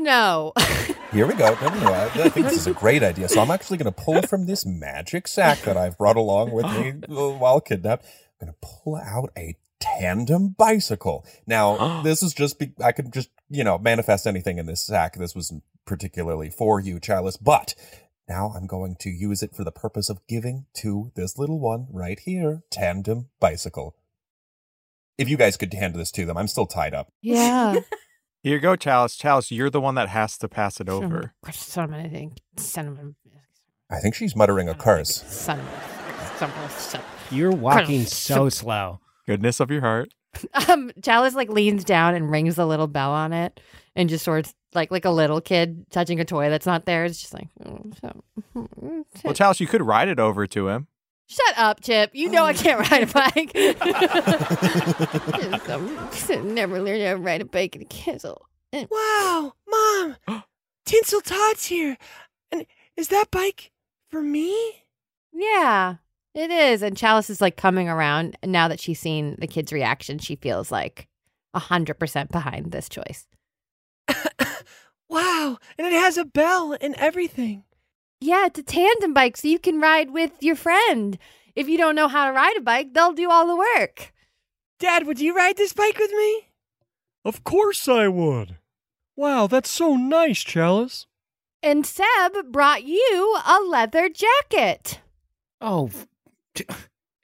No. *laughs* Here we go. No, no, no, I, I think this is a great idea. So I'm actually going to pull from this magic sack that I've brought along with me *gasps* while kidnapped. I'm going to pull out a tandem bicycle. Now, *gasps* this is just, be, I could just, you know, manifest anything in this sack. This wasn't particularly for you, Chalice, but now I'm going to use it for the purpose of giving to this little one right here, tandem bicycle. If you guys could hand this to them, I'm still tied up. yeah. *laughs* Here you go, Chalice. Chalice, you're the one that has to pass it over. Son of a thing. Son of a. I think she's muttering a curse. Son of a. Son of a. Son. You're walking so slow. Goodness of your heart. *laughs* Um, Chalice like leans down and rings the little bell on it, and just sort of like like a little kid touching a toy that's not there. It's just like, "Mm, so- mm, Well, Chalice, you could ride it over to him. Shut up, Chip. You know I can't ride a bike. *laughs* *laughs* Just, um, never learned how to ride a bike in a castle. Wow, mom, *gasps* Tinsel Todd's here, and is that bike for me? Yeah, it is. And Chalice is like coming around and now that she's seen the kid's reaction. She feels like a hundred percent behind this choice. *coughs* Wow, and it has a bell and everything. Yeah, it's a tandem bike, so you can ride with your friend. If you don't know how to ride a bike, they'll do all the work. Dad, would you ride this bike with me? Of course I would. Wow, that's so nice, Chalice. And Seb brought you a leather jacket. Oh, t-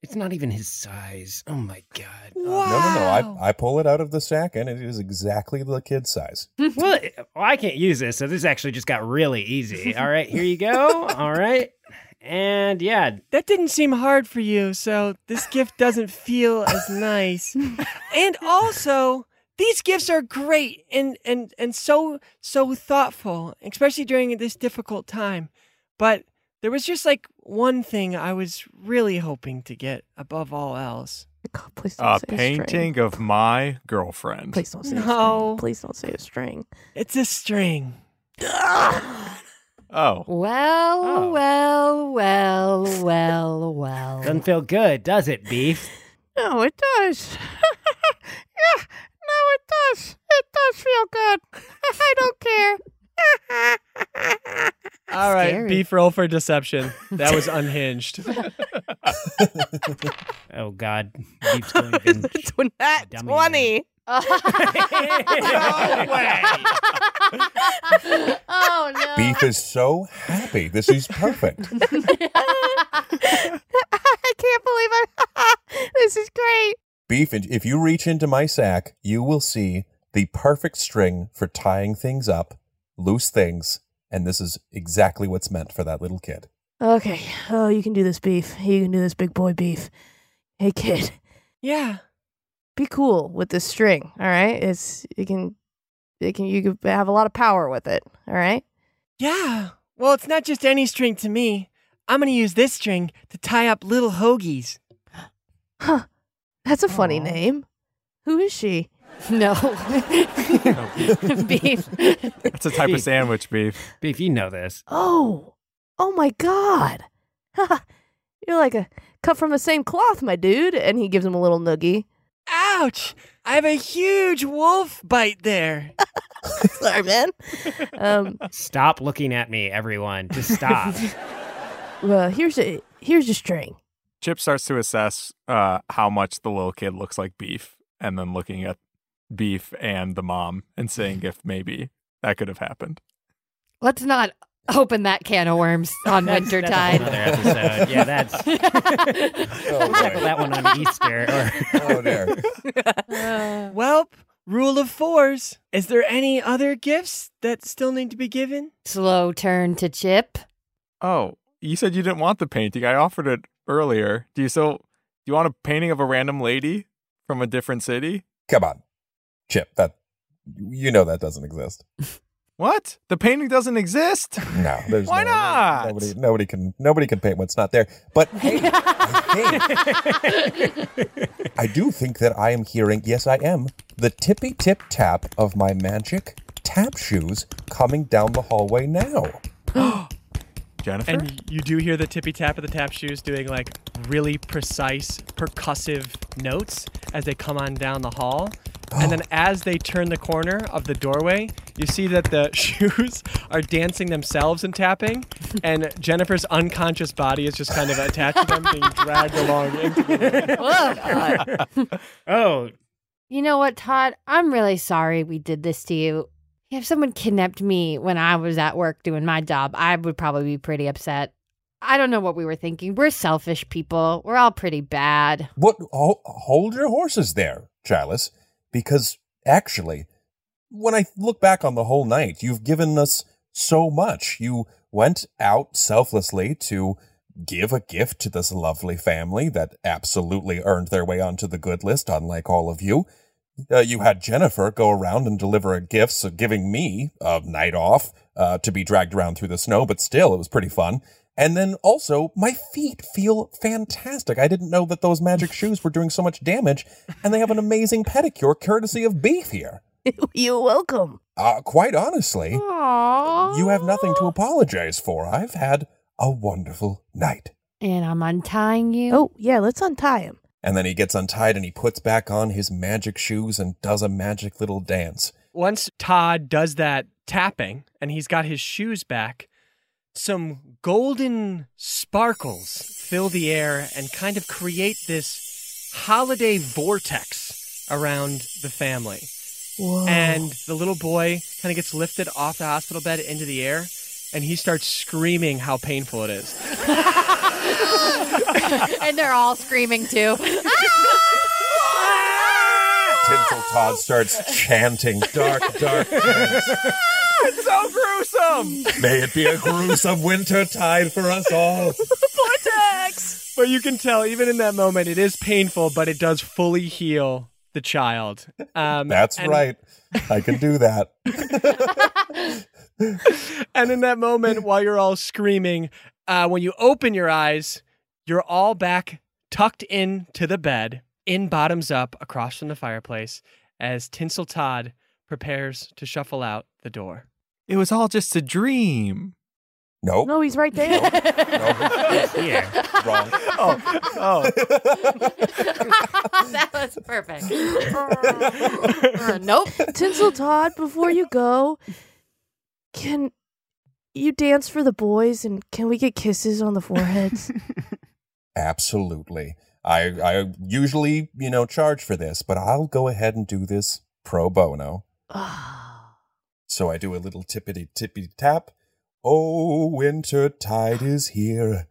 it's not even his size. Oh my god. No, no, no. I, I pull it out of the sack and it is exactly the kid size. well, *laughs* it- well, I can't use this, so this actually just got really easy. All right, here you go. All right, and yeah, That didn't seem hard for you, so this gift doesn't feel as nice. *laughs* and also, these gifts are great and and and so so thoughtful, especially during this difficult time. But there was just like one thing I was really hoping to get above all else. *laughs* God, please don't A say string. painting of my girlfriend. Please don't say a No. string. Please don't say a string. It's a string. Ah! Oh. Well, Oh. well, well, well, well. Doesn't feel good, does it, Beef? *laughs* No, it does. *laughs* yeah, no, it does. It does feel good. I don't care. All right, Scary. beef roll for deception. That was *laughs* unhinged. Oh God, Beef's going even. Tw- That Dummy 20. *laughs* *laughs* oh no. Beef is so happy. This is perfect. I can't believe I. this is great. Beef, if you reach into my sack, you will see the perfect string for tying things up, loose things, and this is exactly what's meant for that little kid. Okay. Oh, you can do this, beef. You can do this, big boy beef. Hey, kid. yeah. Be cool with this string. All right. It's you can, it can you can have a lot of power with it. All right. Yeah. Well, it's not just any string to me. I'm going to use this string to tie up little hoagies. Huh. That's a funny Aw. name. Who is she? No. *laughs* Beef. It's a type of sandwich, beef. Beef, you know this. Oh. Oh my God. *laughs* You're like a cut from the same cloth, my dude. And he gives him a little noogie. Ouch! I have a huge wolf bite there. *laughs* Sorry, man. Um. Stop looking at me, everyone. Just stop. Well, here's a here's a string. Chip starts to assess uh, how much the little kid looks like beef, and then looking at beef and the mom and saying if maybe that could have happened. Let's not open that can of worms *laughs* on That's- that's a whole Wintertide. nother episode. Yeah, that's *laughs* we'll oh, tackle that one on Easter. Or Oh, there. *laughs* Welp, rule of fours. Is there any other gifts that still need to be given? Slow turn to Chip. Oh, you said you didn't want the painting. I offered it earlier. Do you still do you want a painting of a random lady from a different city? Come on, Chip. That you know that doesn't exist. What? The painting doesn't exist? No, there's Why no, not? Nobody, nobody can, nobody can paint what's not there. But hey, hey, I do think that I am hearing. Yes, I am. The tippy tip tap of my magic tap shoes coming down the hallway now. Jennifer? And you do hear the tippy tap of the tap shoes doing like really precise percussive notes as they come on down the hall. And then *gasps* as they turn the corner of the doorway, you see that the *laughs* shoes are dancing themselves and tapping, *laughs* and Jennifer's unconscious body is just kind of attached to them, being dragged along into the *laughs* oh, You know what, Todd? I'm really sorry we did this to you. If someone kidnapped me when I was at work doing my job, I would probably be pretty upset. I don't know what we were thinking. We're selfish people. We're all pretty bad. What? Ho- hold your horses there, Chalice, because actually, when I look back on the whole night, you've given us so much. You went out selflessly to give a gift to this lovely family that absolutely earned their way onto the good list, unlike all of you. Uh, you had Jennifer go around and deliver gifts, uh, giving me a night off uh, to be dragged around through the snow, but still, it was pretty fun. And then also, my feet feel fantastic. I didn't know that those magic shoes were doing so much damage, and they have an amazing pedicure courtesy of Beef here. *laughs* You're welcome. Uh, quite honestly, Aww. you have nothing to apologize for. I've had a wonderful night. And I'm untying you. Oh yeah, let's untie him. And then he gets untied and he puts back on his magic shoes and does a magic little dance. Once Todd does that tapping and he's got his shoes back, some golden sparkles fill the air and kind of create this holiday vortex around the family. Whoa. And the little boy kind of gets lifted off the hospital bed into the air and he starts screaming how painful it is. *laughs* and they're all screaming too. *laughs* Tinsel Todd starts chanting dark, dark chants. it's so gruesome. May it be a gruesome winter tide for us all. *laughs* Vortex! But you can tell, even in that moment, it is painful, but it does fully heal the child. Um, That's and- right. I can do that. And in that moment, while you're all screaming, uh, when you open your eyes, you're all back tucked into the bed, in bottoms up, across from the fireplace, as Tinsel Todd prepares to shuffle out the door. It was all just a dream. Nope. No, he's right there. *laughs* Here. Wrong. Oh, oh. *laughs* that was perfect. *laughs* Uh, nope. Tinsel Todd, before you go, can you dance for the boys and can we get kisses on the foreheads? *laughs* Absolutely. I I usually, you know, charge for this, but I'll go ahead and do this pro bono. Ah. So I do a little tippity tippity tap. Oh, winter tide is here.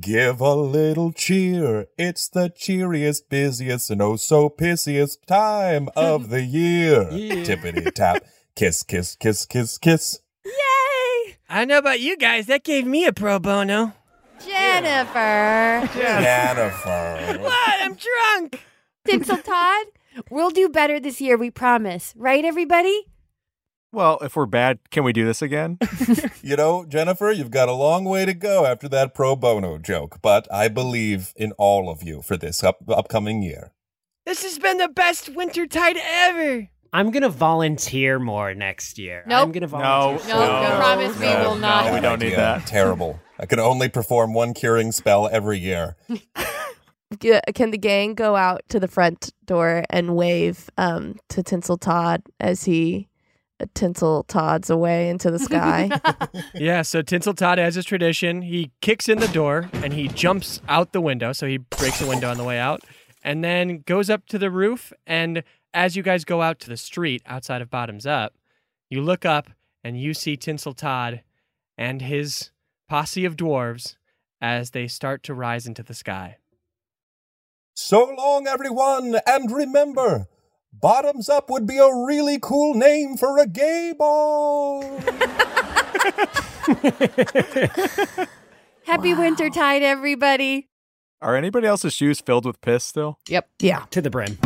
Give a little cheer. It's the cheeriest, busiest, and oh so pissiest time of *laughs* the year. Tippity tap. Kiss, kiss, kiss, kiss, kiss. I don't know about you guys. That gave me a pro bono. Jennifer. Jennifer. *laughs* What? I'm drunk. Tinsel Todd. We'll do better this year, we promise. Right, everybody? Well, if we're bad, can we do this again? *laughs* You know, Jennifer, you've got a long way to go after that pro bono joke, but I believe in all of you for this up- upcoming year. This has been the best winter tide ever. I'm gonna volunteer more next year. Nope. I'm gonna volunteer. No, no. promise we will not. No, we don't need that. Terrible. I can only perform one curing spell every year. *laughs* Can the gang go out to the front door and wave um, to Tinsel Todd as he uh, Tinsel Todd's away into the sky? *laughs* *laughs* Yeah, so Tinsel Todd has his tradition. He kicks in the door and he jumps out the window. So he breaks the window on the way out and then goes up to the roof. And as you guys go out to the street outside of Bottoms Up, you look up and you see Tinsel Todd and his posse of dwarves as they start to rise into the sky. So long, everyone, and remember, Bottoms Up would be a really cool name for a gay ball. Happy winter tide, everybody. Are anybody else's shoes filled with piss still? Yep. yeah. To the brim.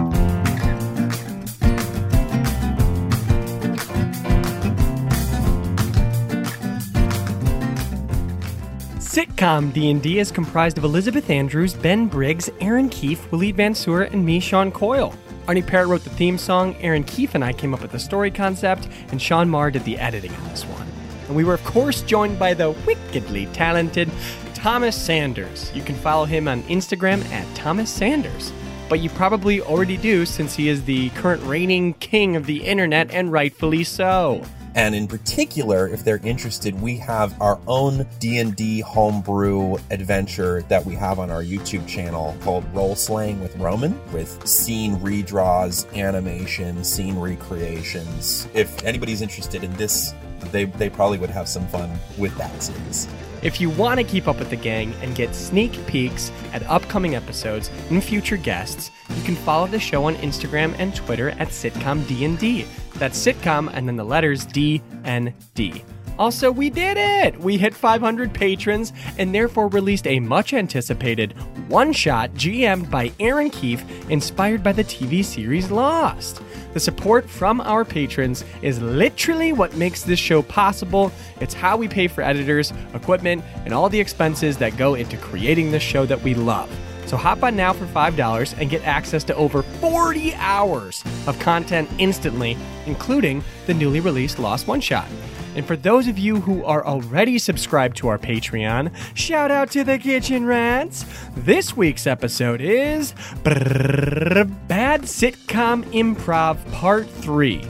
Sitcom D&D is comprised of Elizabeth Andrews, Ben Briggs, Erin Keif, Waleed Mansour, and me, Sean Coyle. Arne Parrott wrote the theme song, Erin Keif and I came up with the story concept, and Sean Meagher did the editing on this one. And we were, of course, joined by the wickedly talented Thomas Sanders. You can follow him on Instagram at Thomas Sanders. But you probably already do since he is the current reigning king of the internet, and rightfully so. And in particular, if they're interested, we have our own D&D homebrew adventure that we have on our YouTube channel called Role Slaying with Roman with scene redraws, animation, scene recreations. If anybody's interested in this, they, they probably would have some fun with that series. If you want to keep up with the gang and get sneak peeks at upcoming episodes and future guests, you can follow the show on Instagram and Twitter at sitcomdnd. That's sitcom and then the letters D N D. Also, we did it! We hit 500 patrons and therefore released a much anticipated one shot GM'd by Erin Keif, inspired by the TV series Lost. The support from our patrons is literally what makes this show possible. It's how we pay for editors, equipment, and all the expenses that go into creating this show that we love. So hop on now for $5 and get access to over 40 hours of content instantly, including the newly released Lost One Shot. And for those of you who are already subscribed to our Patreon, shout out to the Kitchen Rats. This week's episode is Bad Sitcom Improv Part 3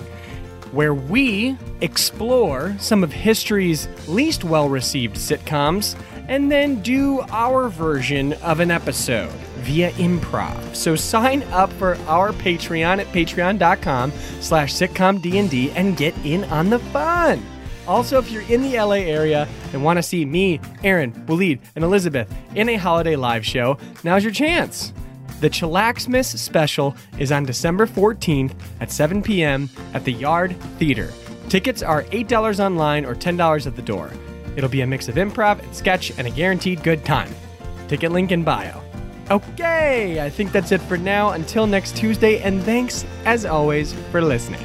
where we explore some of history's least well received sitcoms and then do our version of an episode via improv. So sign up for our Patreon at patreon.com slash sitcomdnd and get in on the fun. Also, if you're in the LA area and want to see me, Erin, Waleed, and Elizabeth in a holiday live show, now's your chance. The Chillaxmas special is on December 14th at 7 p.m. at the Yard Theater. Tickets are $8 online or $10 at the door. It'll be a mix of improv and sketch and a guaranteed good time. Ticket link in bio. Okay, I think that's it for now. Until next Tuesday, and thanks, as always, for listening.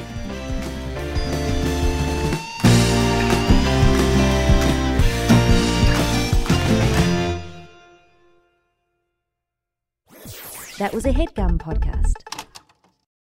That was a headgum podcast.